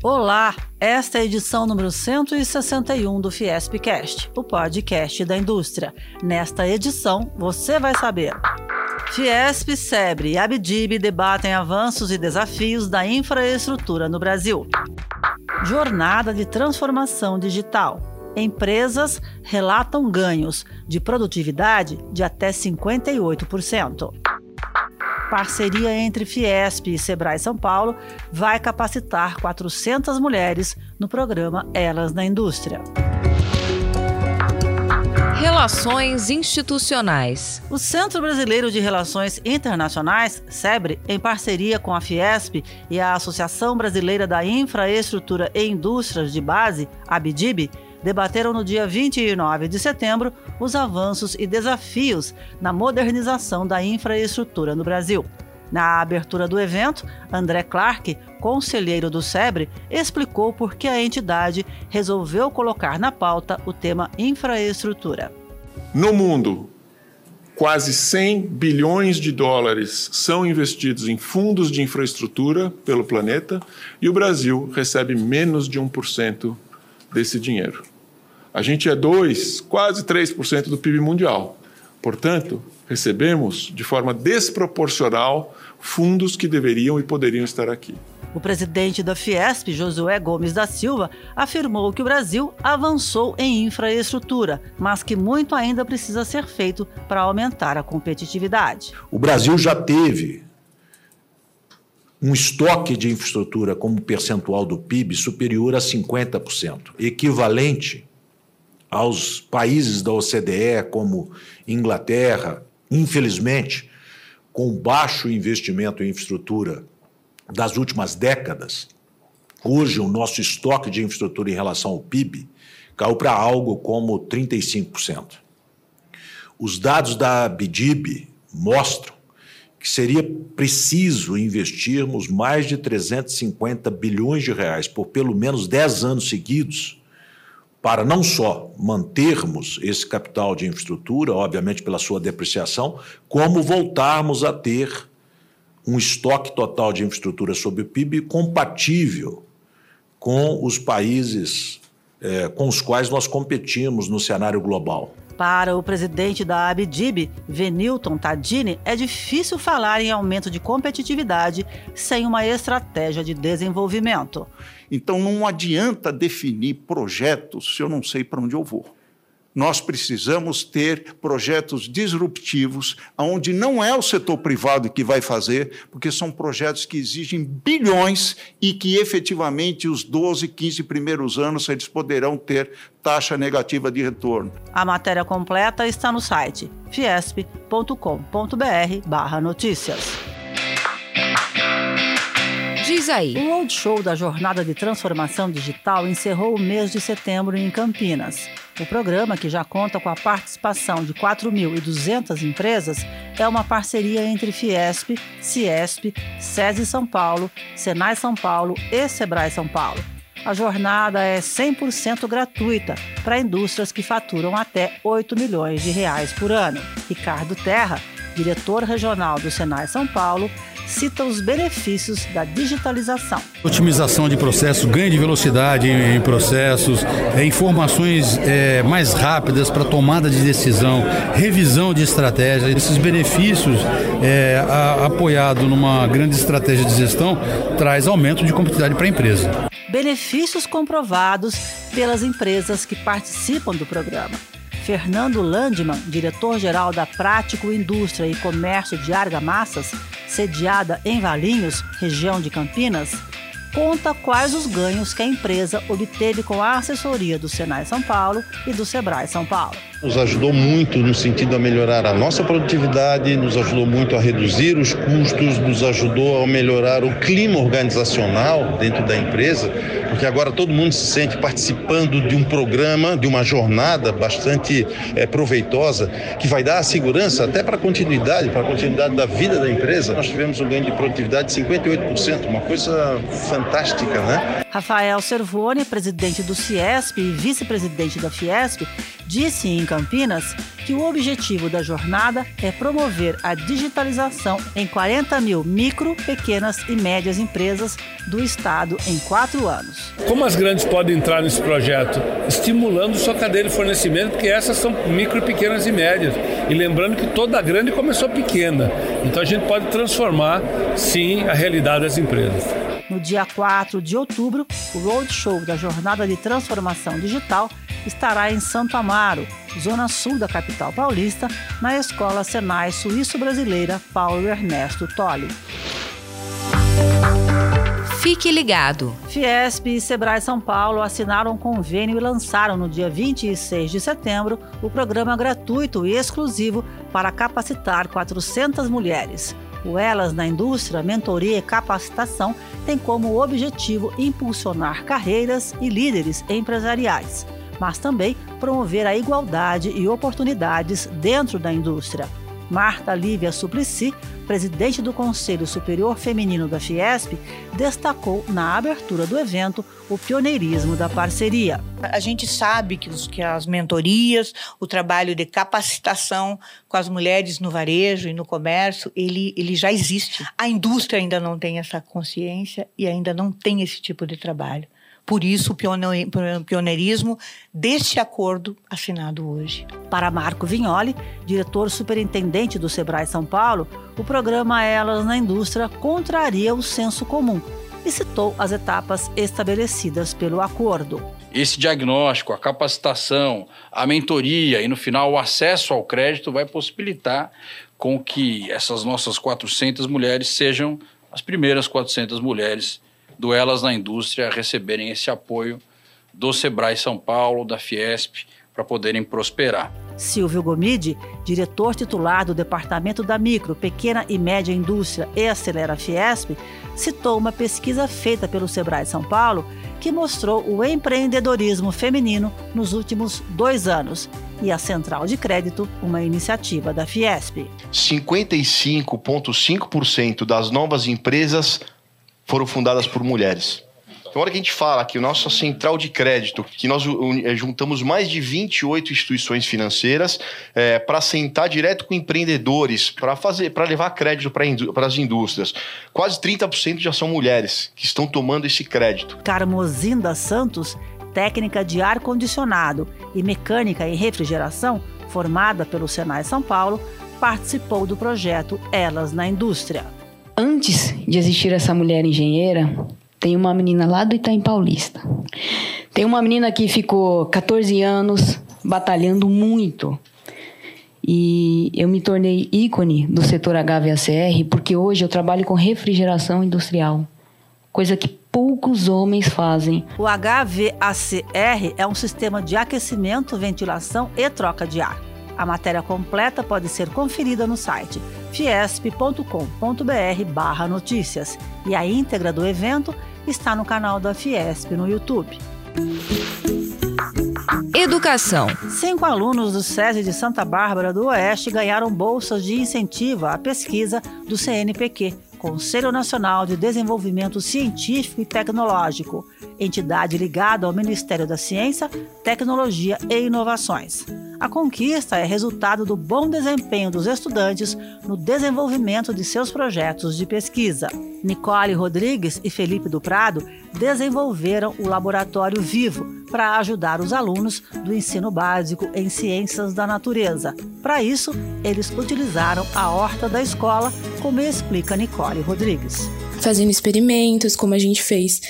Olá, esta é a edição número 161 do Fiespcast, o podcast da indústria. Nesta edição, você vai saber. Fiesp, Sebre e Abdib debatem avanços e desafios da infraestrutura no Brasil. Jornada de transformação digital. Empresas relatam ganhos de produtividade de até 58%. Parceria entre Fiesp e Sebrae São Paulo vai capacitar 400 mulheres no programa Elas na Indústria. Relações institucionais. O Centro Brasileiro de Relações Internacionais, SEBRE, em parceria com a Fiesp e a Associação Brasileira da Infraestrutura e Indústrias de Base, ABDIB, debateram no dia 29 de setembro os avanços e desafios na modernização da infraestrutura no Brasil. Na abertura do evento, André Clark, conselheiro do SEBRE, explicou por que a entidade resolveu colocar na pauta o tema infraestrutura. No mundo, quase 100 bilhões de dólares são investidos em fundos de infraestrutura pelo planeta e o Brasil recebe menos de 1% desse dinheiro. A gente é 2, quase 3% do PIB mundial. Portanto, recebemos de forma desproporcional fundos que deveriam e poderiam estar aqui. O presidente da Fiesp, Josué Gomes da Silva, afirmou que o Brasil avançou em infraestrutura, mas que muito ainda precisa ser feito para aumentar a competitividade. O Brasil já teve um estoque de infraestrutura como percentual do PIB superior a 50%, equivalente aos países da OCDE, como Inglaterra, infelizmente, com baixo investimento em infraestrutura das últimas décadas, hoje o nosso estoque de infraestrutura em relação ao PIB caiu para algo como 35%. Os dados da BIDIB mostram que seria preciso investirmos mais de 350 bilhões de reais por pelo menos 10 anos seguidos para não só mantermos esse capital de infraestrutura, obviamente pela sua depreciação, como voltarmos a ter um estoque total de infraestrutura sobre o PIB compatível com os países é, com os quais nós competimos no cenário global. Para o presidente da Abdib, Venilton Tadini, é difícil falar em aumento de competitividade sem uma estratégia de desenvolvimento. Então não adianta definir projetos se eu não sei para onde eu vou. Nós precisamos ter projetos disruptivos, onde não é o setor privado que vai fazer, porque são projetos que exigem bilhões e que efetivamente os 12, 15 primeiros anos eles poderão ter taxa negativa de retorno. A matéria completa está no site fiesp.com.br/notícias. Diz aí. O Roadshow da Jornada de Transformação Digital encerrou o mês de setembro em Campinas. O programa, que já conta com a participação de 4.200 empresas, é uma parceria entre Fiesp, Ciesp, SESI São Paulo, Senai São Paulo e Sebrae São Paulo. A jornada é 100% gratuita para indústrias que faturam até 8 milhões de reais por ano. Ricardo Terra, diretor regional do Senai São Paulo, cita os benefícios da digitalização. Otimização de processos, ganho de velocidade em, processos, é, informações é, mais rápidas para tomada de decisão, revisão de estratégia. Esses benefícios, é, a, apoiado numa grande estratégia de gestão, traz aumento de competitividade para a empresa. Benefícios comprovados pelas empresas que participam do programa. Fernando Landman, diretor-geral da Prático Indústria e Comércio de Argamassas, sediada em Valinhos, região de Campinas, conta quais os ganhos que a empresa obteve com a assessoria do Senai São Paulo e do Sebrae São Paulo. Nos ajudou muito no sentido a melhorar a nossa produtividade, nos ajudou muito a reduzir os custos, nos ajudou a melhorar o clima organizacional dentro da empresa, porque agora todo mundo se sente participando de um programa, de uma jornada bastante é, proveitosa, que vai dar a segurança até para a continuidade, para a continuidade da vida da empresa. Nós tivemos um ganho de produtividade de 58%, uma coisa fantástica, né? Rafael Servone, presidente do Ciesp e vice-presidente da Fiesp, disse em Campinas que o objetivo da jornada é promover a digitalização em 40 mil micro, pequenas e médias empresas do Estado em quatro anos. Como as grandes podem entrar nesse projeto? Estimulando sua cadeia de fornecimento, porque essas são micro, pequenas e médias. E lembrando que toda grande começou pequena. Então a gente pode transformar, sim, a realidade das empresas. No dia 4 de outubro, o Roadshow da Jornada de Transformação Digital estará em Santo Amaro, zona sul da capital paulista, na Escola Senai Suíço-Brasileira Paulo Ernesto Tolle. Fique ligado. Fiesp e Sebrae São Paulo assinaram um convênio e lançaram no dia 26 de setembro o programa gratuito e exclusivo para capacitar 400 mulheres. O Elas na Indústria, Mentoria e Capacitação tem como objetivo impulsionar carreiras e líderes empresariais, mas também promover a igualdade e oportunidades dentro da indústria. Marta Lívia Suplicy, presidente do Conselho Superior Feminino da Fiesp, destacou na abertura do evento o pioneirismo da parceria. A gente sabe que, os, que as mentorias, o trabalho de capacitação com as mulheres no varejo e no comércio, ele, ele já existe. A indústria ainda não tem essa consciência e ainda não tem esse tipo de trabalho. Por isso, o pioneirismo deste acordo assinado hoje. Para Marco Vignoli, diretor superintendente do Sebrae São Paulo, o programa Elas na Indústria contraria o senso comum e citou as etapas estabelecidas pelo acordo. Esse diagnóstico, a capacitação, a mentoria e, no final, o acesso ao crédito vai possibilitar com que essas nossas 400 mulheres sejam as primeiras 400 mulheres do Elas na Indústria receberem esse apoio do Sebrae São Paulo, da Fiesp, para poderem prosperar. Silvio Gomide, diretor titular do Departamento da Micro, Pequena e Média Indústria e Acelera Fiesp, citou uma pesquisa feita pelo Sebrae São Paulo que mostrou o empreendedorismo feminino nos últimos dois anos e a Central de Crédito, uma iniciativa da Fiesp. 55,5% das novas empresas foram fundadas por mulheres. Então, a hora que a gente fala que a nossa central de crédito, que nós eh, juntamos mais de 28 instituições financeiras é, para sentar direto com empreendedores, para fazer, para levar crédito para as indústrias. Quase 30% já são mulheres que estão tomando esse crédito. Carmozinda Santos, técnica de ar-condicionado e mecânica em refrigeração, formada pelo Senai São Paulo, participou do projeto Elas na Indústria. Antes de existir essa mulher engenheira, tem uma menina lá do Itaim Paulista. Tem uma menina que ficou 14 anos batalhando muito. E eu me tornei ícone do setor HVACR porque hoje eu trabalho com refrigeração industrial, coisa que poucos homens fazem. O HVACR é um sistema de aquecimento, ventilação e troca de ar. A matéria completa pode ser conferida no site fiesp.com.br/notícias e a íntegra do evento está no canal da Fiesp no YouTube. Educação. Cinco alunos do SESI de Santa Bárbara do Oeste ganharam bolsas de incentivo à pesquisa do CNPq, Conselho Nacional de Desenvolvimento Científico e Tecnológico, entidade ligada ao Ministério da Ciência, Tecnologia e Inovações. A conquista é resultado do bom desempenho dos estudantes no desenvolvimento de seus projetos de pesquisa. Nicole Rodrigues e Felipe do Prado desenvolveram o Laboratório Vivo para ajudar os alunos do ensino básico em ciências da natureza. Para isso, eles utilizaram a horta da escola, como explica Nicole Rodrigues. Fazendo experimentos, como a gente fez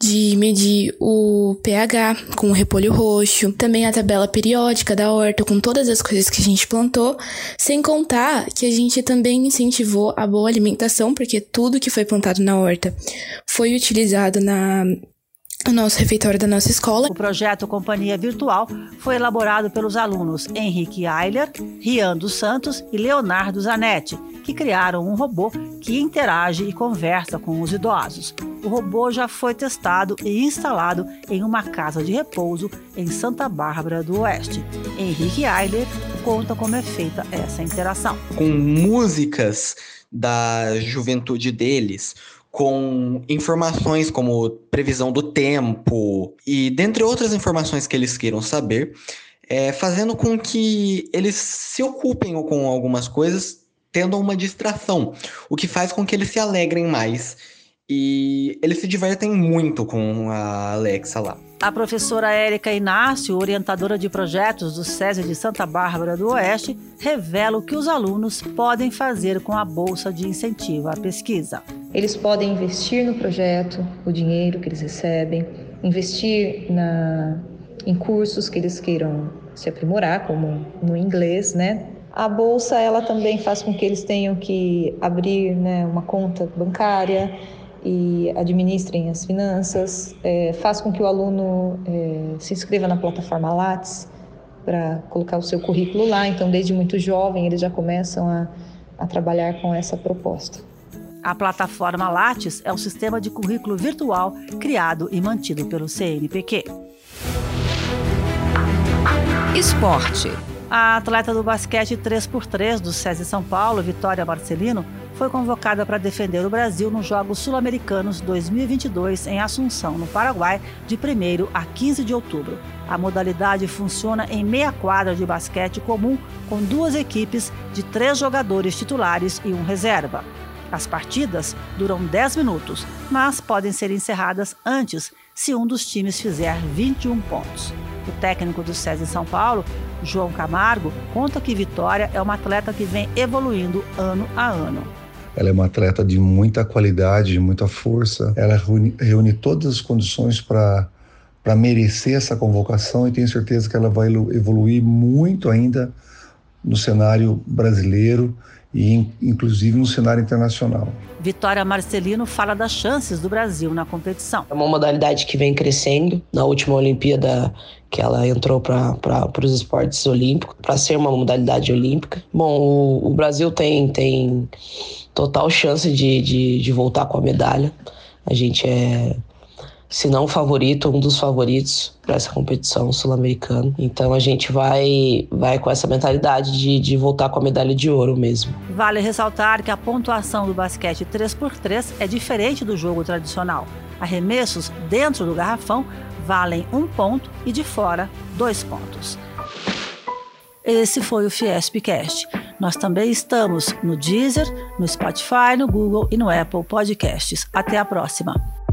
de medir o pH com o repolho roxo, também a tabela periódica da horta com todas as coisas que a gente plantou, sem contar que a gente também incentivou a boa alimentação, porque tudo que foi plantado na horta foi utilizado na o nosso refeitório da nossa escola. O projeto Companhia Virtual foi elaborado pelos alunos Henrique Eiler, Rian dos Santos e Leonardo Zanetti, que criaram um robô que interage e conversa com os idosos. O robô já foi testado e instalado em uma casa de repouso em Santa Bárbara do Oeste. Henrique Eiler conta como é feita essa interação. Com músicas da juventude deles, com informações como previsão do tempo e dentre outras informações que eles queiram saber, é, fazendo com que eles se ocupem com algumas coisas, tendo uma distração, o que faz com que eles se alegrem mais. E eles se divertem muito com a Alexa lá. A professora Érica Inácio, orientadora de projetos do SESI de Santa Bárbara do Oeste, revela o que os alunos podem fazer com a bolsa de incentivo à pesquisa. Eles podem investir no projeto, o dinheiro que eles recebem, investir na, em cursos que eles queiram se aprimorar, como no inglês, né? A bolsa ela também faz com que eles tenham que abrir né, uma conta bancária e administrem as finanças, é, faz com que o aluno é, se inscreva na plataforma Lattes para colocar o seu currículo lá. Então, desde muito jovem, eles já começam a, a trabalhar com essa proposta. A plataforma Lattes é um sistema de currículo virtual criado e mantido pelo CNPq. Esporte. A atleta do basquete 3x3 do SESI São Paulo, Vitória Marcelino, foi convocada para defender o Brasil nos Jogos Sul-Americanos 2022 em Assunção, no Paraguai, de 1 a 15 de outubro. A modalidade funciona em meia quadra de basquete comum, com duas equipes de três jogadores titulares e um reserva. As partidas duram 10 minutos, mas podem ser encerradas antes se um dos times fizer 21 pontos. O técnico do SESI São Paulo, João Camargo, conta que Vitória é uma atleta que vem evoluindo ano a ano. Ela é uma atleta de muita qualidade, de muita força. Ela reúne, reúne todas as condições para para merecer essa convocação e tenho certeza que ela vai evoluir muito ainda no cenário brasileiro e inclusive no cenário internacional. Vitória Marcelino fala das chances do Brasil na competição. É uma modalidade que vem crescendo. Na última Olimpíada que ela entrou para os esportes olímpicos, para ser uma modalidade olímpica. Bom, o, o Brasil tem, tem total chance de, de, de voltar com a medalha. A gente é, se não o favorito, um dos favoritos para essa competição sul-americana. Então a gente vai, vai com essa mentalidade de, de voltar com a medalha de ouro mesmo. Vale ressaltar que a pontuação do basquete 3x3 é diferente do jogo tradicional. Arremessos dentro do garrafão valem um ponto e de fora, dois pontos. Esse foi o Fiespcast. Nós também estamos no Deezer, no Spotify, no Google e no Apple Podcasts. Até a próxima!